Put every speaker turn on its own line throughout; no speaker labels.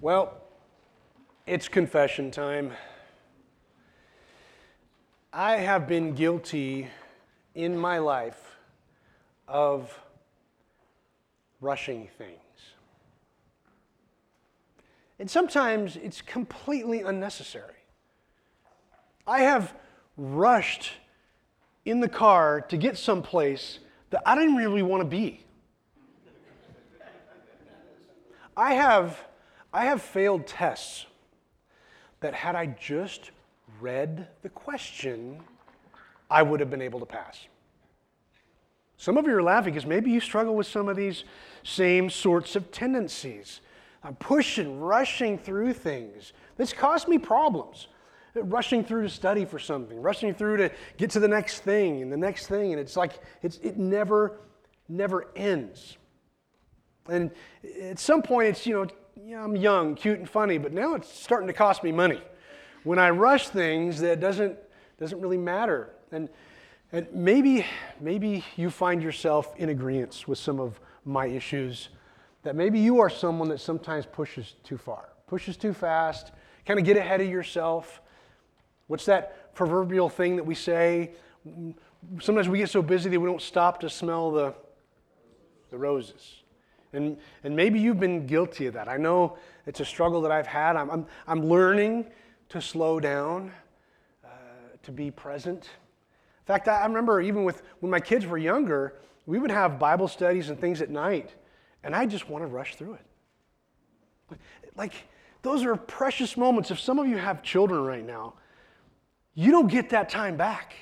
Well, it's confession time. I have been guilty in my life of rushing things. And sometimes it's completely unnecessary. I have rushed in the car to get someplace that I didn't really want to be. I have, I have failed tests that had I just read the question, I would have been able to pass. Some of you are laughing because maybe you struggle with some of these same sorts of tendencies. I'm pushing, rushing through things. This caused me problems. Rushing through to study for something, rushing through to get to the next thing and the next thing, and it's like it's, it never, never ends. And at some point, it's, you know, yeah, I'm young, cute, and funny, but now it's starting to cost me money. When I rush things, that doesn't, doesn't really matter. And, and maybe, maybe you find yourself in agreement with some of my issues, that maybe you are someone that sometimes pushes too far, pushes too fast, kind of get ahead of yourself. What's that proverbial thing that we say? Sometimes we get so busy that we don't stop to smell the, the roses. And, and maybe you've been guilty of that. I know it's a struggle that I've had. I'm, I'm, I'm learning to slow down, uh, to be present. In fact, I, I remember even with when my kids were younger, we would have Bible studies and things at night, and I just want to rush through it. Like, those are precious moments. If some of you have children right now, you don't get that time back.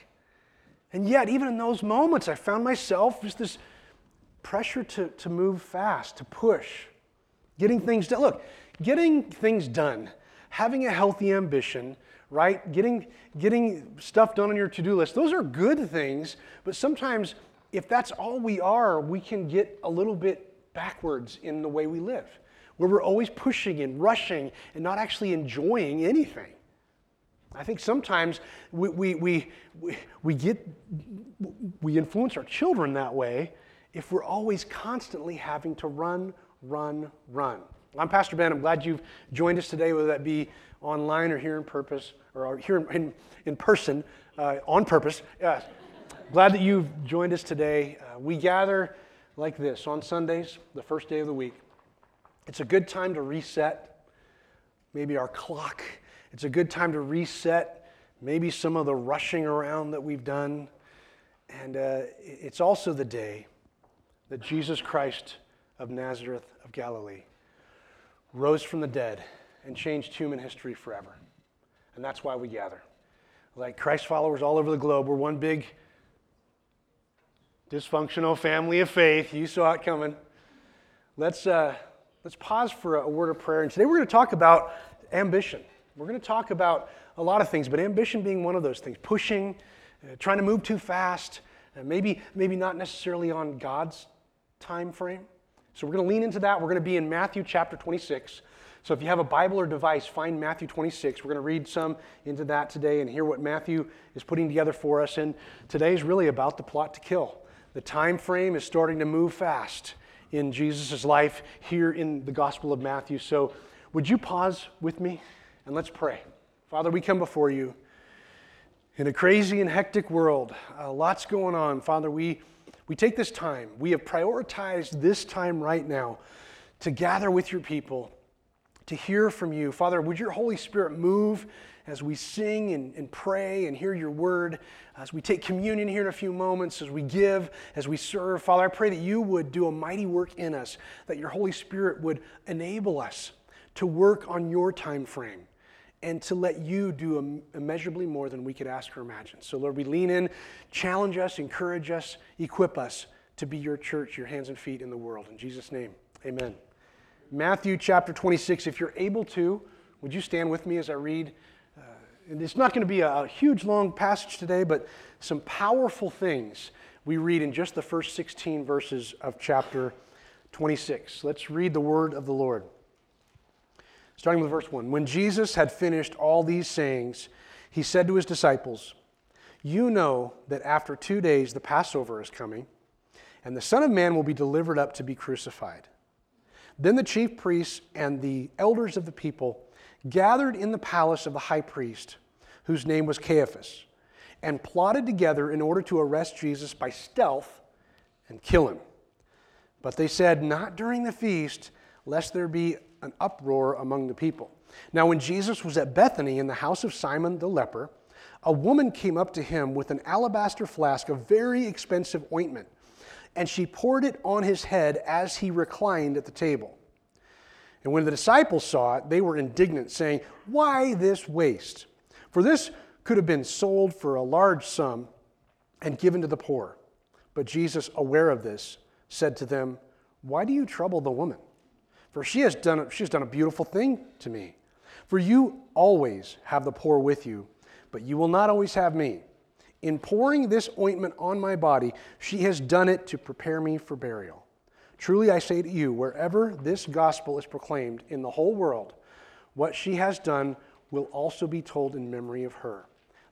And yet, even in those moments, I found myself just this pressure to, to move fast, to push, getting things done. Look, getting things done, having a healthy ambition, right? Getting, getting stuff done on your to do list, those are good things, but sometimes if that's all we are, we can get a little bit backwards in the way we live, where we're always pushing and rushing and not actually enjoying anything. I think sometimes we, we, we, we, we get, we influence our children that way if we're always constantly having to run, run, run. I'm Pastor Ben. I'm glad you've joined us today, whether that be online or here in purpose, or here in, in person, uh, on purpose. Glad that you've joined us today. Uh, we gather like this on Sundays, the first day of the week. It's a good time to reset maybe our clock. It's a good time to reset maybe some of the rushing around that we've done. And uh, it's also the day that Jesus Christ of Nazareth of Galilee rose from the dead and changed human history forever. And that's why we gather. Like Christ followers all over the globe, we're one big dysfunctional family of faith. You saw it coming. Let's, uh, let's pause for a word of prayer. And today we're going to talk about ambition. We're going to talk about a lot of things, but ambition being one of those things pushing, uh, trying to move too fast, uh, maybe, maybe not necessarily on God's time frame. So we're going to lean into that. We're going to be in Matthew chapter 26. So if you have a Bible or device, find Matthew 26. We're going to read some into that today and hear what Matthew is putting together for us. And today is really about the plot to kill. The time frame is starting to move fast in Jesus' life here in the Gospel of Matthew. So would you pause with me and let's pray. Father, we come before you in a crazy and hectic world. Uh, lots going on. Father, we we take this time, we have prioritized this time right now to gather with your people, to hear from you. Father, would your Holy Spirit move as we sing and, and pray and hear your word, as we take communion here in a few moments, as we give, as we serve. Father, I pray that you would do a mighty work in us, that your Holy Spirit would enable us to work on your time frame and to let you do immeasurably more than we could ask or imagine. So, Lord, we lean in, challenge us, encourage us, equip us to be your church, your hands and feet in the world. In Jesus' name, amen. Matthew chapter 26, if you're able to, would you stand with me as I read? Uh, and it's not going to be a, a huge, long passage today, but some powerful things we read in just the first 16 verses of chapter 26. Let's read the word of the Lord. Starting with verse 1. When Jesus had finished all these sayings, he said to his disciples, You know that after two days the Passover is coming, and the Son of Man will be delivered up to be crucified. Then the chief priests and the elders of the people gathered in the palace of the high priest, whose name was Caiaphas, and plotted together in order to arrest Jesus by stealth and kill him. But they said, Not during the feast, lest there be an uproar among the people. Now, when Jesus was at Bethany in the house of Simon the leper, a woman came up to him with an alabaster flask of very expensive ointment, and she poured it on his head as he reclined at the table. And when the disciples saw it, they were indignant, saying, Why this waste? For this could have been sold for a large sum and given to the poor. But Jesus, aware of this, said to them, Why do you trouble the woman? For she has done, she has done a beautiful thing to me. For you always have the poor with you, but you will not always have me. In pouring this ointment on my body, she has done it to prepare me for burial. Truly I say to you, wherever this gospel is proclaimed in the whole world, what she has done will also be told in memory of her.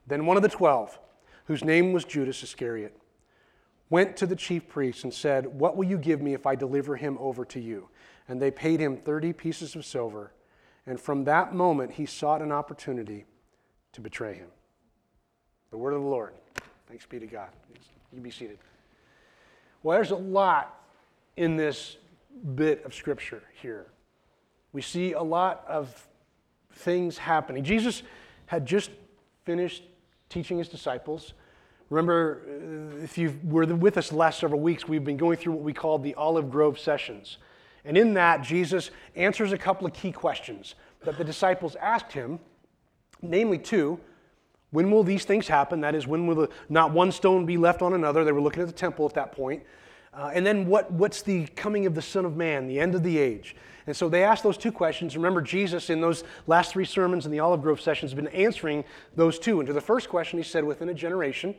Then one of the twelve, whose name was Judas Iscariot, went to the chief priests and said, What will you give me if I deliver him over to you? And they paid him 30 pieces of silver. And from that moment, he sought an opportunity to betray him. The word of the Lord. Thanks be to God. You be seated. Well, there's a lot in this bit of scripture here. We see a lot of things happening. Jesus had just finished teaching his disciples. Remember, if you were with us the last several weeks, we've been going through what we call the Olive Grove sessions. And in that, Jesus answers a couple of key questions that the disciples asked him, namely two. When will these things happen? That is, when will the, not one stone be left on another? They were looking at the temple at that point. Uh, and then what, what's the coming of the Son of Man, the end of the age? And so they asked those two questions. Remember, Jesus, in those last three sermons in the Olive Grove sessions, has been answering those two. And to the first question, he said, within a generation,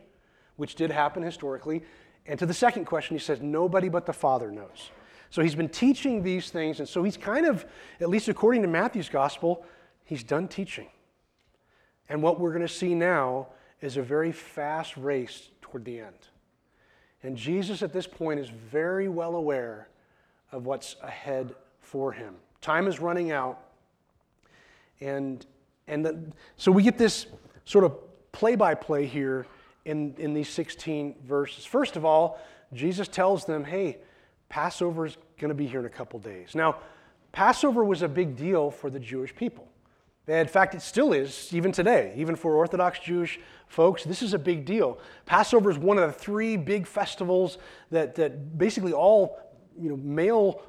which did happen historically. And to the second question, he says, nobody but the Father knows. So he's been teaching these things, and so he's kind of, at least according to Matthew's gospel, he's done teaching. And what we're going to see now is a very fast race toward the end. And Jesus at this point is very well aware of what's ahead for him. Time is running out. And, and the, so we get this sort of play by play here in, in these 16 verses. First of all, Jesus tells them, hey, Passover is going to be here in a couple days. Now, Passover was a big deal for the Jewish people. In fact, it still is, even today, even for Orthodox Jewish folks. This is a big deal. Passover is one of the three big festivals that, that basically all you know, male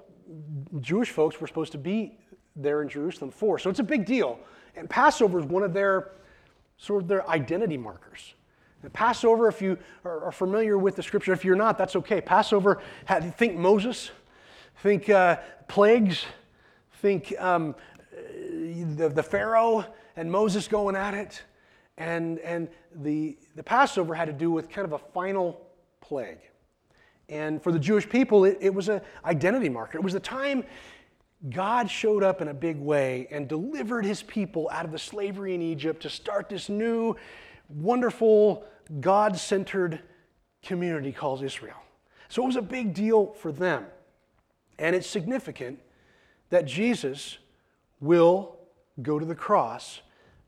Jewish folks were supposed to be there in Jerusalem for. So it's a big deal. And Passover is one of their sort of their identity markers. Passover, if you are familiar with the scripture, if you're not, that's okay. Passover, think Moses, think uh, plagues, think um, the, the Pharaoh and Moses going at it. And, and the, the Passover had to do with kind of a final plague. And for the Jewish people, it, it was an identity marker. It was the time God showed up in a big way and delivered his people out of the slavery in Egypt to start this new, wonderful, God centered community called Israel. So it was a big deal for them. And it's significant that Jesus will go to the cross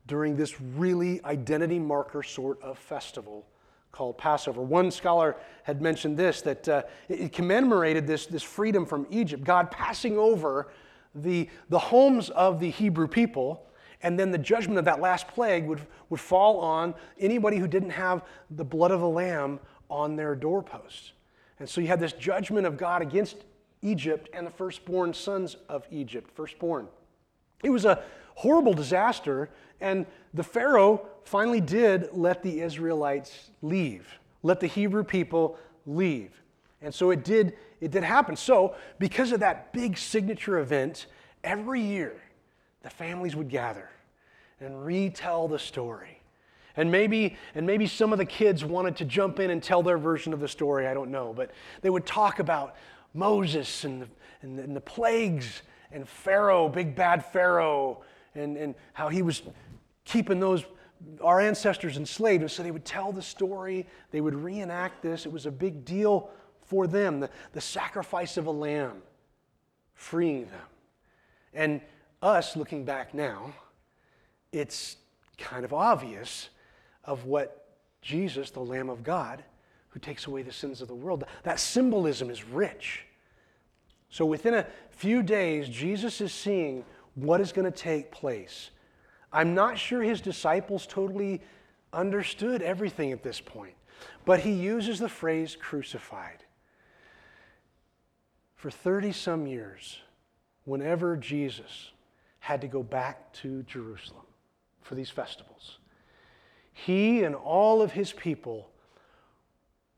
during this really identity marker sort of festival called Passover. One scholar had mentioned this that uh, it commemorated this, this freedom from Egypt, God passing over the, the homes of the Hebrew people, and then the judgment of that last plague would, would fall on anybody who didn't have the blood of the lamb on their doorposts. And so you had this judgment of God against Egypt and the firstborn sons of Egypt, firstborn. It was a horrible disaster, and the Pharaoh finally did let the Israelites leave, let the Hebrew people leave. And so it did, it did happen. So, because of that big signature event, every year the families would gather and retell the story. And maybe, and maybe some of the kids wanted to jump in and tell their version of the story, I don't know. But they would talk about Moses and the, and the, and the plagues and Pharaoh, big bad Pharaoh, and, and how he was keeping those our ancestors enslaved. And so they would tell the story, they would reenact this. It was a big deal for them, the, the sacrifice of a lamb freeing them. And us looking back now, it's kind of obvious of what Jesus, the Lamb of God, who takes away the sins of the world, that symbolism is rich. So within a few days, Jesus is seeing what is going to take place. I'm not sure his disciples totally understood everything at this point, but he uses the phrase crucified. For 30 some years, whenever Jesus had to go back to Jerusalem for these festivals, he and all of his people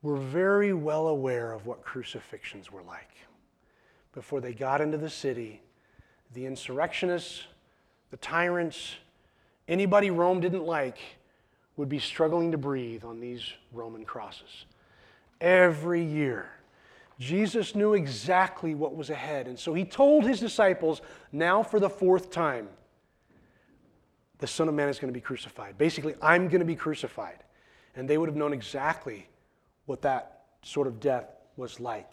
were very well aware of what crucifixions were like. Before they got into the city, the insurrectionists, the tyrants, anybody Rome didn't like would be struggling to breathe on these Roman crosses. Every year, Jesus knew exactly what was ahead. And so he told his disciples, now for the fourth time, the Son of Man is going to be crucified. Basically, I'm going to be crucified. And they would have known exactly what that sort of death was like.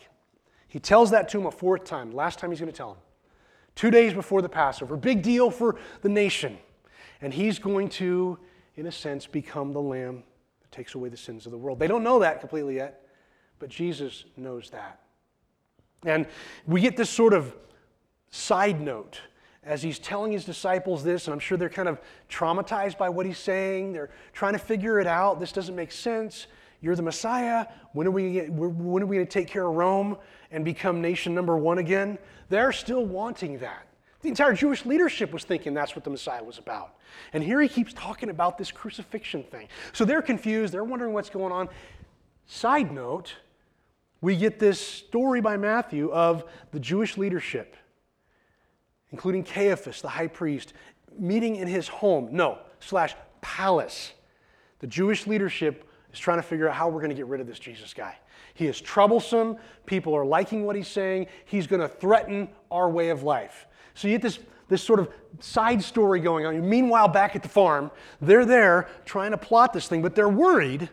He tells that to him a fourth time, last time he's going to tell him. Two days before the Passover. Big deal for the nation. And he's going to, in a sense, become the lamb that takes away the sins of the world. They don't know that completely yet, but Jesus knows that. And we get this sort of side note as he's telling his disciples this, and I'm sure they're kind of traumatized by what he's saying. They're trying to figure it out. This doesn't make sense. You're the Messiah. When are we, when are we going to take care of Rome and become nation number one again? They're still wanting that. The entire Jewish leadership was thinking that's what the Messiah was about. And here he keeps talking about this crucifixion thing. So they're confused. They're wondering what's going on. Side note, we get this story by Matthew of the Jewish leadership, including Caiaphas, the high priest, meeting in his home, no, slash palace. The Jewish leadership is trying to figure out how we're going to get rid of this Jesus guy. He is troublesome. People are liking what he's saying. He's going to threaten our way of life. So you get this, this sort of side story going on. Meanwhile, back at the farm, they're there trying to plot this thing, but they're worried.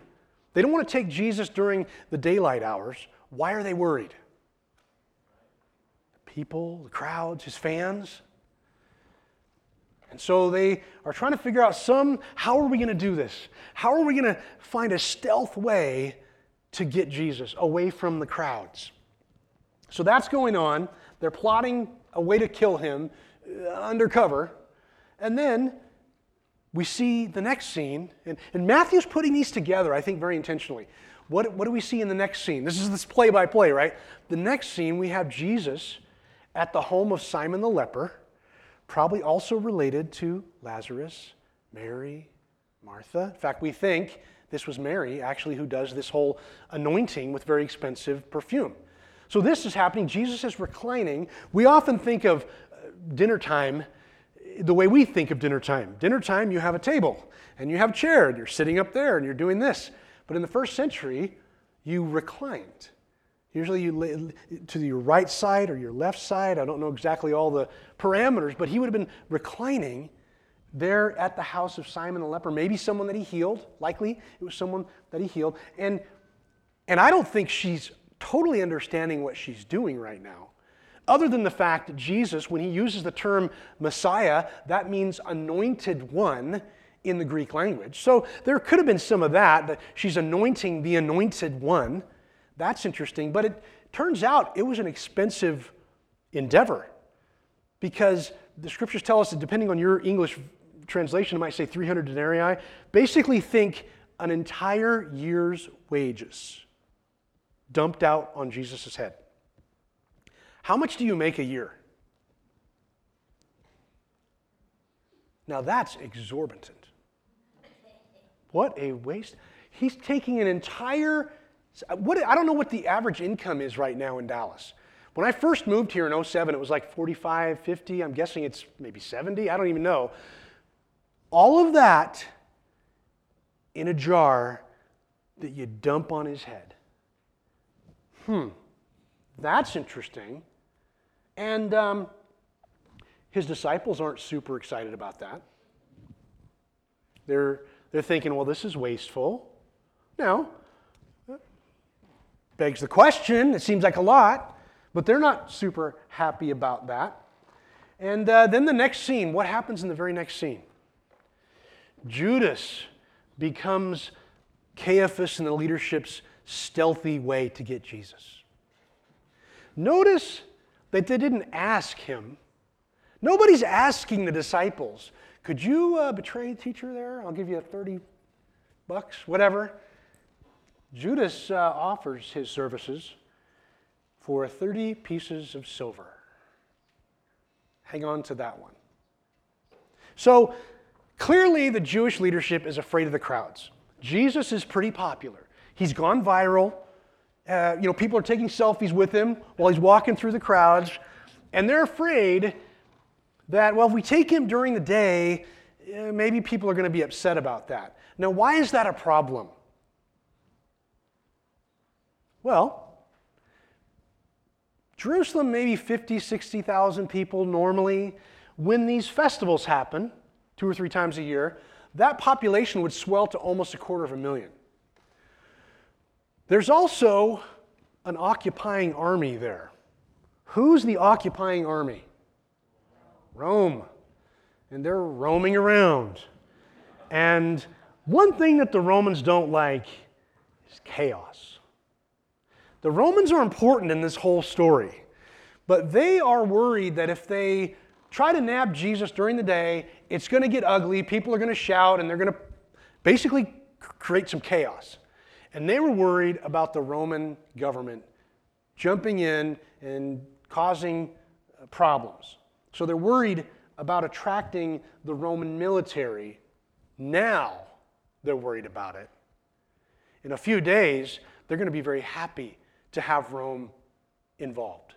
They don't want to take Jesus during the daylight hours. Why are they worried? The people, the crowds, his fans. And so they are trying to figure out some how are we going to do this? How are we going to find a stealth way to get Jesus away from the crowds? So that's going on. They're plotting a way to kill him uh, undercover. And then we see the next scene, and, and Matthew's putting these together, I think, very intentionally. What, what do we see in the next scene? This is this play by play, right? The next scene, we have Jesus at the home of Simon the leper probably also related to Lazarus, Mary, Martha. In fact, we think this was Mary actually who does this whole anointing with very expensive perfume. So this is happening. Jesus is reclining. We often think of uh, dinner time the way we think of dinner time. Dinner time, you have a table and you have a chair and you're sitting up there and you're doing this. But in the first century, you reclined. Usually you lay to your right side or your left side. I don't know exactly all the parameters, but he would have been reclining there at the house of Simon the leper. Maybe someone that he healed. Likely it was someone that he healed. And, and I don't think she's totally understanding what she's doing right now. Other than the fact that Jesus, when he uses the term Messiah, that means anointed one in the Greek language. So there could have been some of that, that she's anointing the anointed one. That's interesting. But it turns out it was an expensive endeavor because the scriptures tell us that depending on your English translation, it might say 300 denarii. Basically, think an entire year's wages dumped out on Jesus' head. How much do you make a year? Now that's exorbitant. What a waste. He's taking an entire what, I don't know what the average income is right now in Dallas. When I first moved here in 07, it was like 45, 50. I'm guessing it's maybe 70. I don't even know. All of that in a jar that you dump on his head. Hmm, that's interesting. And um, his disciples aren't super excited about that. They're, they're thinking, well, this is wasteful. No, Begs the question, it seems like a lot, But they're not super happy about that. And uh, then the next scene, what happens in the very next scene? Judas becomes Caiaphas and the leadership's stealthy way to get Jesus. Notice that they didn't ask him. Nobody's asking the disciples, could you uh, betray a teacher there? I'll give you 30 bucks, whatever. Judas uh, offers his services for 30 pieces of silver. Hang on to that one. So clearly, the Jewish leadership is afraid of the crowds. Jesus is pretty popular. He's gone viral. Uh, you know, people are taking selfies with him while he's walking through the crowds, and they're afraid that, well, if we take him during the day, uh, maybe people are going to be upset about that. Now, why is that a problem? Well, Jerusalem, maybe 50, 60,000 people normally. When these festivals happen, two or three times a year, that population would swell to almost a quarter of a million. There's also an occupying army there. Who's the occupying army? Rome. And they're roaming around. And one thing that the Romans don't like is chaos. The Romans are important in this whole story, but they are worried that if they try to nab Jesus during the day, it's going to get ugly, people are going to shout, and they're going to basically create some chaos. And they were worried about the Roman government jumping in and causing uh, problems. So they're worried about attracting the Roman military. Now they're worried about it. In a few days, they're going to be very happy to have Rome involved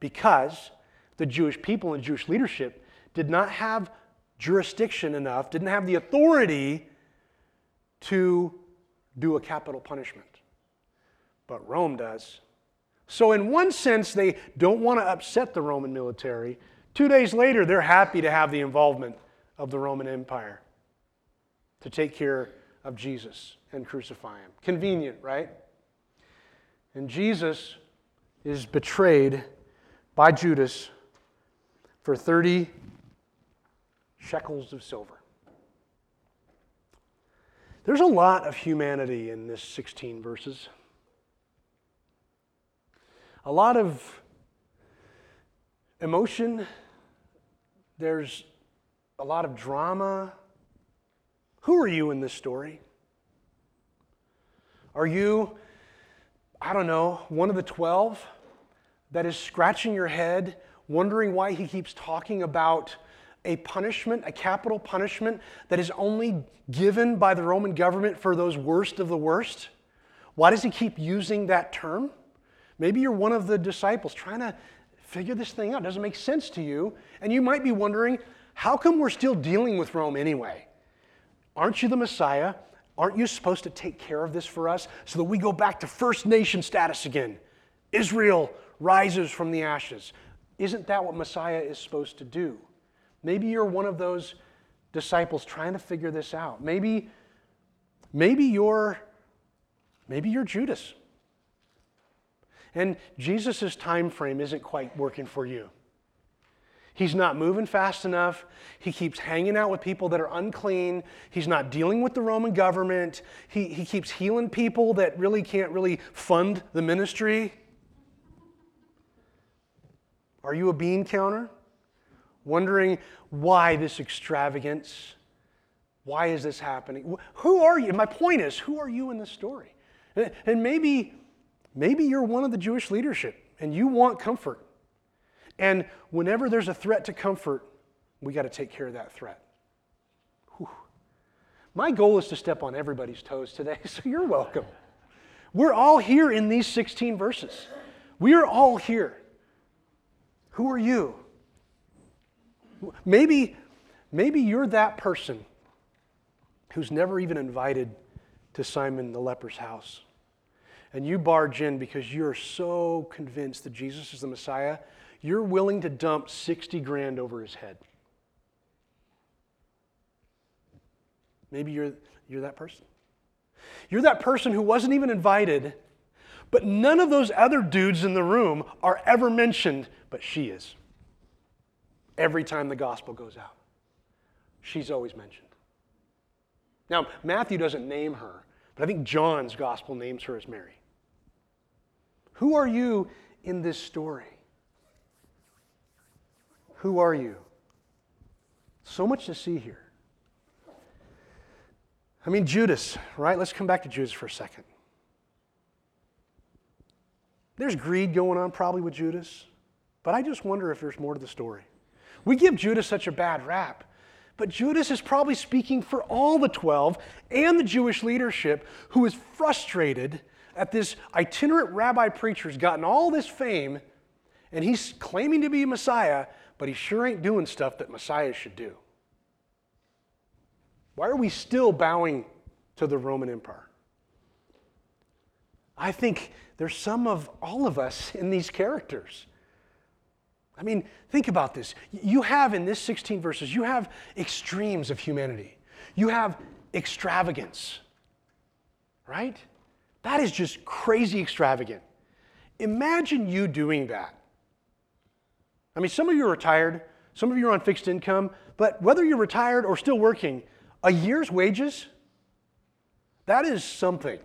because the Jewish people and Jewish leadership did not have jurisdiction enough, didn't have the authority to do a capital punishment. But Rome does. So, in one sense, they don't want to upset the Roman military. Two days later, they're happy to have the involvement of the Roman Empire to take care of Jesus and crucify him. Convenient, right? And Jesus is betrayed by Judas for 30 shekels of silver. There's a lot of humanity in this 16 verses. A lot of emotion. There's a lot of drama. Who are you in this story? Are you, I don't know, one of the 12 that is scratching your head, wondering why he keeps talking about a punishment, a capital punishment that is only given by the Roman government for those worst of the worst? Why does he keep using that term? Maybe you're one of the disciples trying to figure this thing out. It doesn't make sense to you. And you might be wondering, how come we're still dealing with Rome anyway? Aren't you the Messiah? Aren't you supposed to take care of this for us so that we go back to first nation status again? Israel rises from the ashes. Isn't that what Messiah is supposed to do? Maybe you're one of those disciples trying to figure this out. Maybe, maybe you're, maybe you're Judas. And Jesus' time frame isn't quite working for you. He's not moving fast enough. He keeps hanging out with people that are unclean. He's not dealing with the Roman government. He, he keeps healing people that really can't really fund the ministry. Are you a bean counter? wondering why this extravagance? Why is this happening? Who are you? My point is, who are you in this story? And maybe, maybe you're one of the Jewish leadership and you want comfort. And whenever there's a threat to comfort, we got to take care of that threat. Whew. My goal is to step on everybody's toes today, so you're welcome. We're all here in these 16 verses. We are all here. Who are you? Maybe, maybe you're that person who's never even invited to Simon the leper's house. And you barge in because you're so convinced that Jesus is the Messiah, you're willing to dump 60 grand over his head. Maybe you're, you're that person. You're that person who wasn't even invited, But none of those other dudes in the room are ever mentioned, but she is. Every time the gospel goes out, she's always mentioned. Now, Matthew doesn't name her, but I think John's gospel names her as Mary. Who are you in this story? Who are you? So much to see here. I mean, Judas, right? Let's come back to Judas for a second. There's greed going on probably with Judas, but I just wonder if there's more to the story. We give Judas such a bad rap, but Judas is probably speaking for all the 12 and the Jewish leadership who is frustrated at this itinerant rabbi preacher who's gotten all this fame and he's claiming to be Messiah, but he sure ain't doing stuff that Messiah should do. Why are we still bowing to the Roman Empire? I think there's some of all of us in these characters. I mean, think about this. You have in this 16 verses, you have extremes of humanity. You have extravagance, right? That is just crazy extravagant. Imagine you doing that. I mean, some of you are retired, some of you are on fixed income, but whether you're retired or still working, a year's wages, that is something.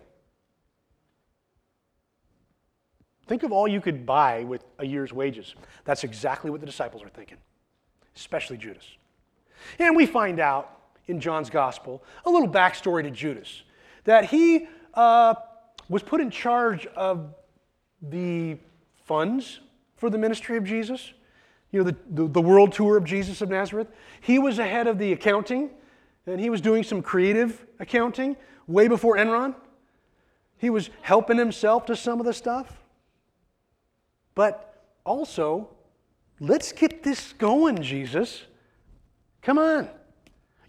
Think of all you could buy with a year's wages. That's exactly what the disciples are thinking, especially Judas. And we find out in John's gospel a little backstory to Judas that he uh, was put in charge of the funds for the ministry of Jesus, you know, the, the, the world tour of Jesus of Nazareth. He was ahead of the accounting and he was doing some creative accounting way before Enron. He was helping himself to some of the stuff. But also, let's get this going, Jesus. Come on.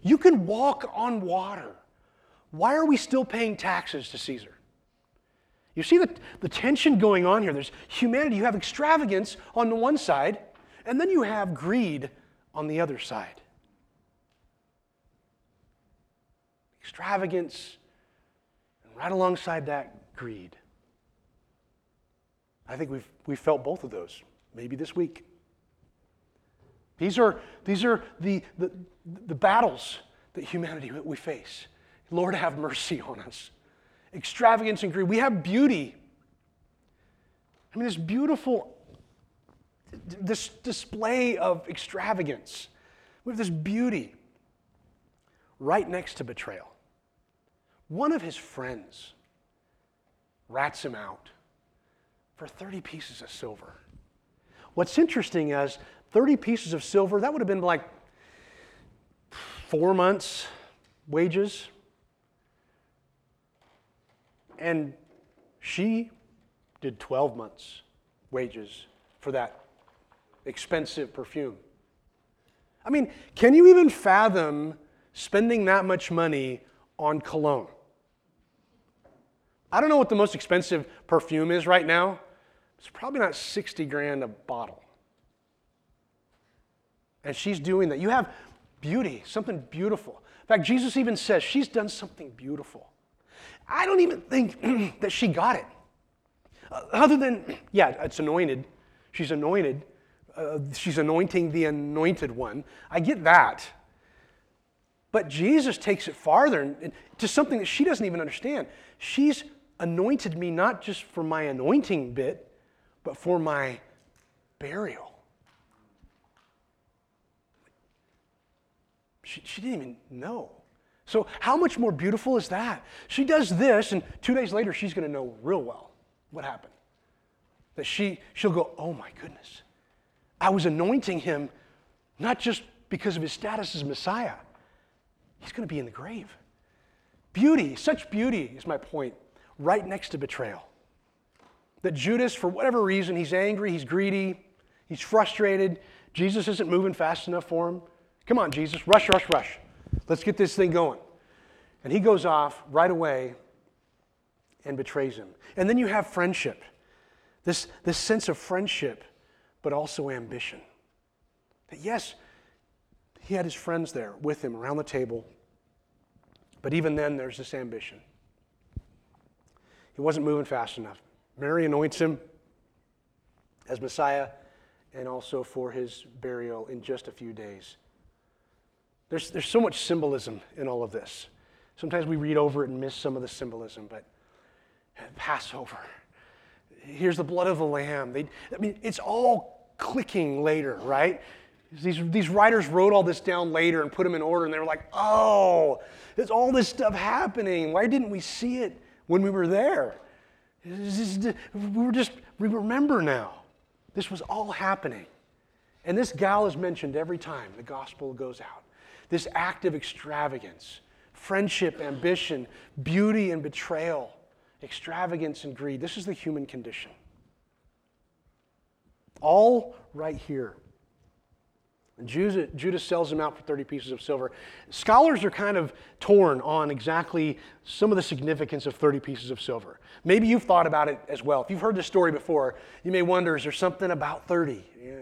You can walk on water. Why are we still paying taxes to Caesar? You see the, the tension going on here. There's humanity. You have extravagance on the one side, and then you have greed on the other side. extravagance, and right alongside that, greed. I think we've, we've felt both of those, maybe this week. These are, these are the, the, the battles that humanity we face. Lord, have mercy on us. Extravagance and greed. We have beauty. I mean, this beautiful this display of extravagance. We have this beauty right next to betrayal. One of his friends rats him out for 30 pieces of silver. What's interesting is 30 pieces of silver, that would have been like four months' wages. And she did 12 months' wages for that expensive perfume. I mean, can you even fathom spending that much money on cologne? I don't know what the most expensive perfume is right now. It's probably not 60 grand a bottle. And she's doing that. You have beauty, something beautiful. In fact, Jesus even says she's done something beautiful. I don't even think that she got it. Uh, other than, yeah, it's anointed. She's anointed. Uh, she's anointing the anointed one. I get that. But Jesus takes it farther to something that she doesn't even understand. She's anointed me not just for my anointing bit, but for my burial. She, she didn't even know. So, how much more beautiful is that? She does this, and two days later, she's going to know real well what happened. That she, she'll go, Oh my goodness, I was anointing him not just because of his status as Messiah, he's going to be in the grave. Beauty, such beauty is my point right next to betrayal. That Judas, for whatever reason, he's angry, he's greedy, he's frustrated. Jesus isn't moving fast enough for him. Come on, Jesus, rush, rush, rush. Let's get this thing going. And he goes off right away and betrays him. And then you have friendship this, this sense of friendship, but also ambition. That yes, he had his friends there with him around the table, but even then there's this ambition. He wasn't moving fast enough. Mary anoints him as Messiah and also for his burial in just a few days. There's, there's so much symbolism in all of this. Sometimes we read over it and miss some of the symbolism, but Passover. Here's the blood of the lamb. They, I mean, it's all clicking later, right? These, these writers wrote all this down later and put them in order, and they were like, oh, there's all this stuff happening. Why didn't we see it when we were there? Just, we were just, we remember now. This was all happening. And this gal is mentioned every time the gospel goes out. This act of extravagance, friendship, ambition, beauty, and betrayal, extravagance and greed. This is the human condition. All right here. Judas, Judas sells him out for 30 pieces of silver. Scholars are kind of torn on exactly some of the significance of 30 pieces of silver. Maybe you've thought about it as well. If you've heard this story before, you may wonder is there something about 30? Yeah,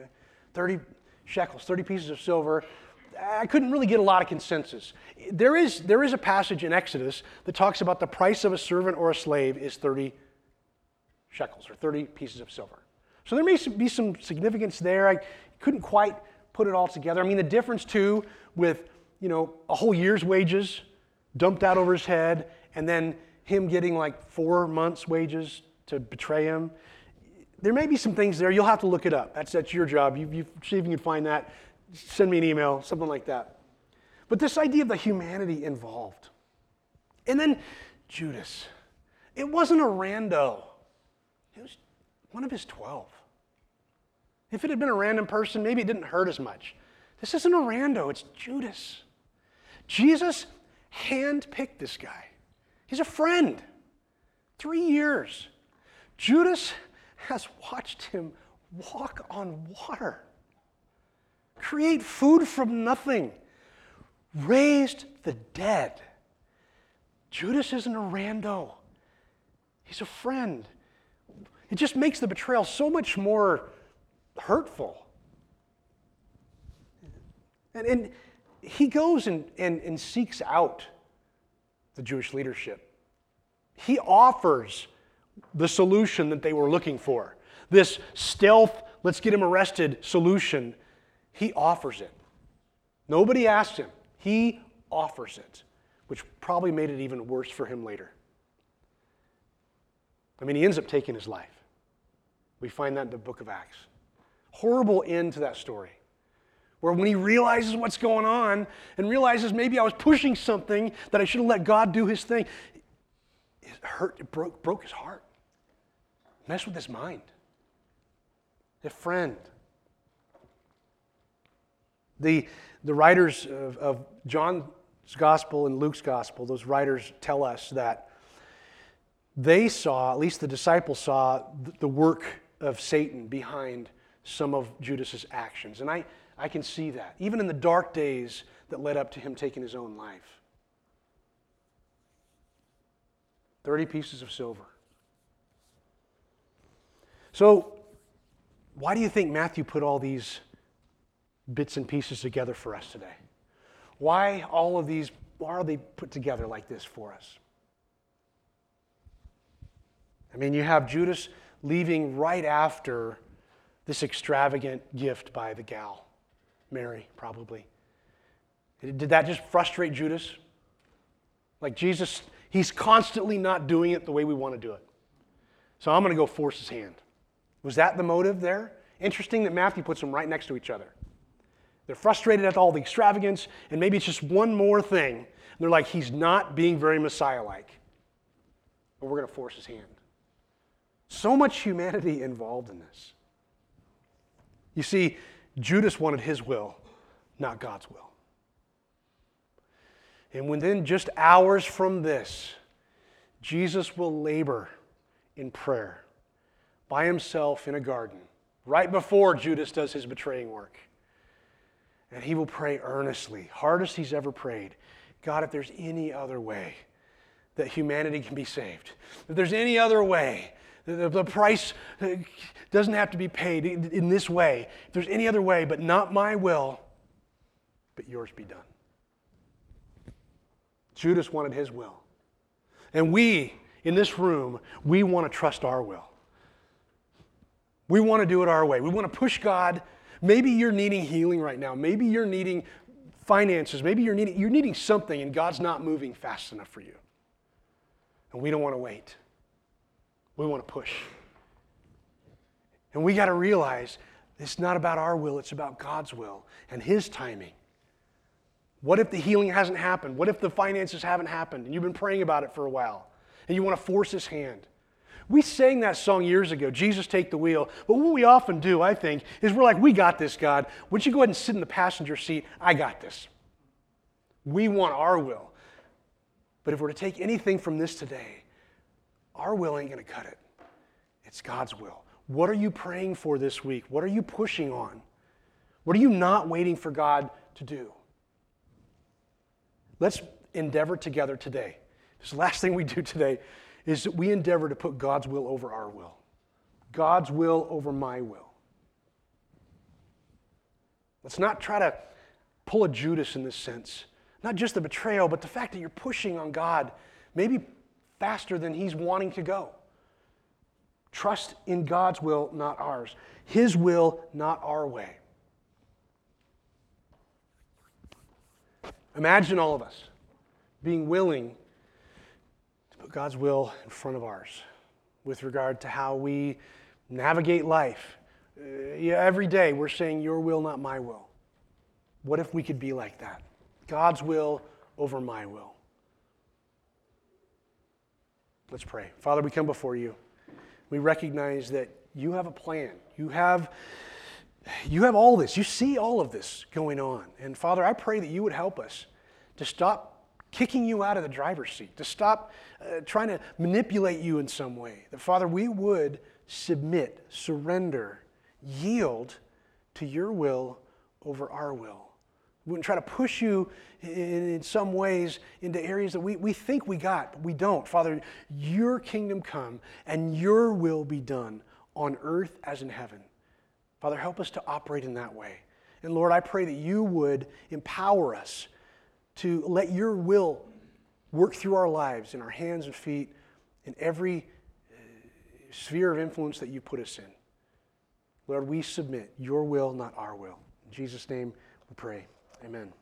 30 shekels, 30 pieces of silver. I couldn't really get a lot of consensus. There is, there is a passage in Exodus that talks about the price of a servant or a slave is 30 shekels or 30 pieces of silver. So there may be some significance there. I couldn't quite put it all together. I mean, the difference too with, you know, a whole year's wages dumped out over his head and then him getting like four months' wages to betray him. There may be some things there. You'll have to look it up. That's, that's your job. You, you see if you can find that. Send me an email, something like that. But this idea of the humanity involved. And then Judas. It wasn't a rando, it was one of his 12. If it had been a random person, maybe it didn't hurt as much. This isn't a rando, it's Judas. Jesus handpicked this guy. He's a friend. Three years. Judas has watched him walk on water, create food from nothing, raised the dead. Judas isn't a rando, he's a friend. It just makes the betrayal so much more hurtful. And, and he goes and, and, and seeks out the Jewish leadership. He offers the solution that they were looking for. This stealth, let's get him arrested solution, he offers it. Nobody asked him. He offers it, which probably made it even worse for him later. I mean, he ends up taking his life. We find that in the book of Acts horrible end to that story. Where when he realizes what's going on and realizes maybe I was pushing something that I should have let God do his thing, it hurt, it broke, broke his heart. Messed with his mind. A friend. The, the writers of, of John's gospel and Luke's gospel, those writers tell us that they saw, at least the disciples saw, the work of Satan behind some of Judas's actions. And I, I can see that, even in the dark days that led up to him taking his own life. 30 pieces of silver. So, why do you think Matthew put all these bits and pieces together for us today? Why all of these, why are they put together like this for us? I mean, you have Judas leaving right after this extravagant gift by the gal, Mary, probably. Did that just frustrate Judas? Like Jesus, he's constantly not doing it the way we want to do it. So I'm going to go force his hand. Was that the motive there? Interesting that Matthew puts them right next to each other. They're frustrated at all the extravagance, and maybe it's just one more thing. They're like, he's not being very Messiah like. But we're going to force his hand. So much humanity involved in this. You see, Judas wanted his will, not God's will. And within just hours from this, Jesus will labor in prayer by himself in a garden, right before Judas does his betraying work. And he will pray earnestly, hardest he's ever prayed God, if there's any other way that humanity can be saved, if there's any other way the, price uh, doesn't have to be paid in this way. If there's any other way, but not my will, but yours be done. Judas wanted his will. And we, in this room, we want to trust our will. We want to do it our way. We want to push God. Maybe you're needing healing right now. Maybe you're needing finances. Maybe you're needing, you're needing something and God's not moving fast enough for you. And we don't want to wait. We want to push. And we got to realize it's not about our will, it's about God's will and His timing. What if the healing hasn't happened? What if the finances haven't happened and you've been praying about it for a while and you want to force His hand? We sang that song years ago, Jesus Take the Wheel. But what we often do, I think, is we're like, we got this, God. Don't you go ahead and sit in the passenger seat? I got this. We want our will. But if we're to take anything from this today, our will ain't going to cut it. It's God's will. What are you praying for this week? What are you pushing on? What are you not waiting for God to do? Let's endeavor together today. This last thing we do today is that we endeavor to put God's will over our will, God's will over my will. Let's not try to pull a Judas in this sense. Not just the betrayal, but the fact that you're pushing on God maybe faster than He's wanting to go. Trust in God's will, not ours. His will, not our way. Imagine all of us being willing put God's will in front of ours with regard to how we navigate life. Uh, every day we're saying, Your will, not my will. What if we could be like that? God's will over my will. Let's pray. Father, we come before you. We recognize that you have a plan. You have, you have all this. You see all of this going on. And Father, I pray that you would help us to stop kicking you out of the driver's seat, to stop uh, trying to manipulate you in some way. That, Father, we would submit, surrender, yield to your will over our will. We wouldn't try to push you in, in some ways into areas that we, we think we got, but we don't. Father, your kingdom come and your will be done on earth as in heaven. Father, help us to operate in that way. And Lord, I pray that you would empower us to let your will work through our lives, in our hands and feet, in every uh, sphere of influence that you put us in. Lord, we submit your will, not our will. In Jesus' name we pray. Amen.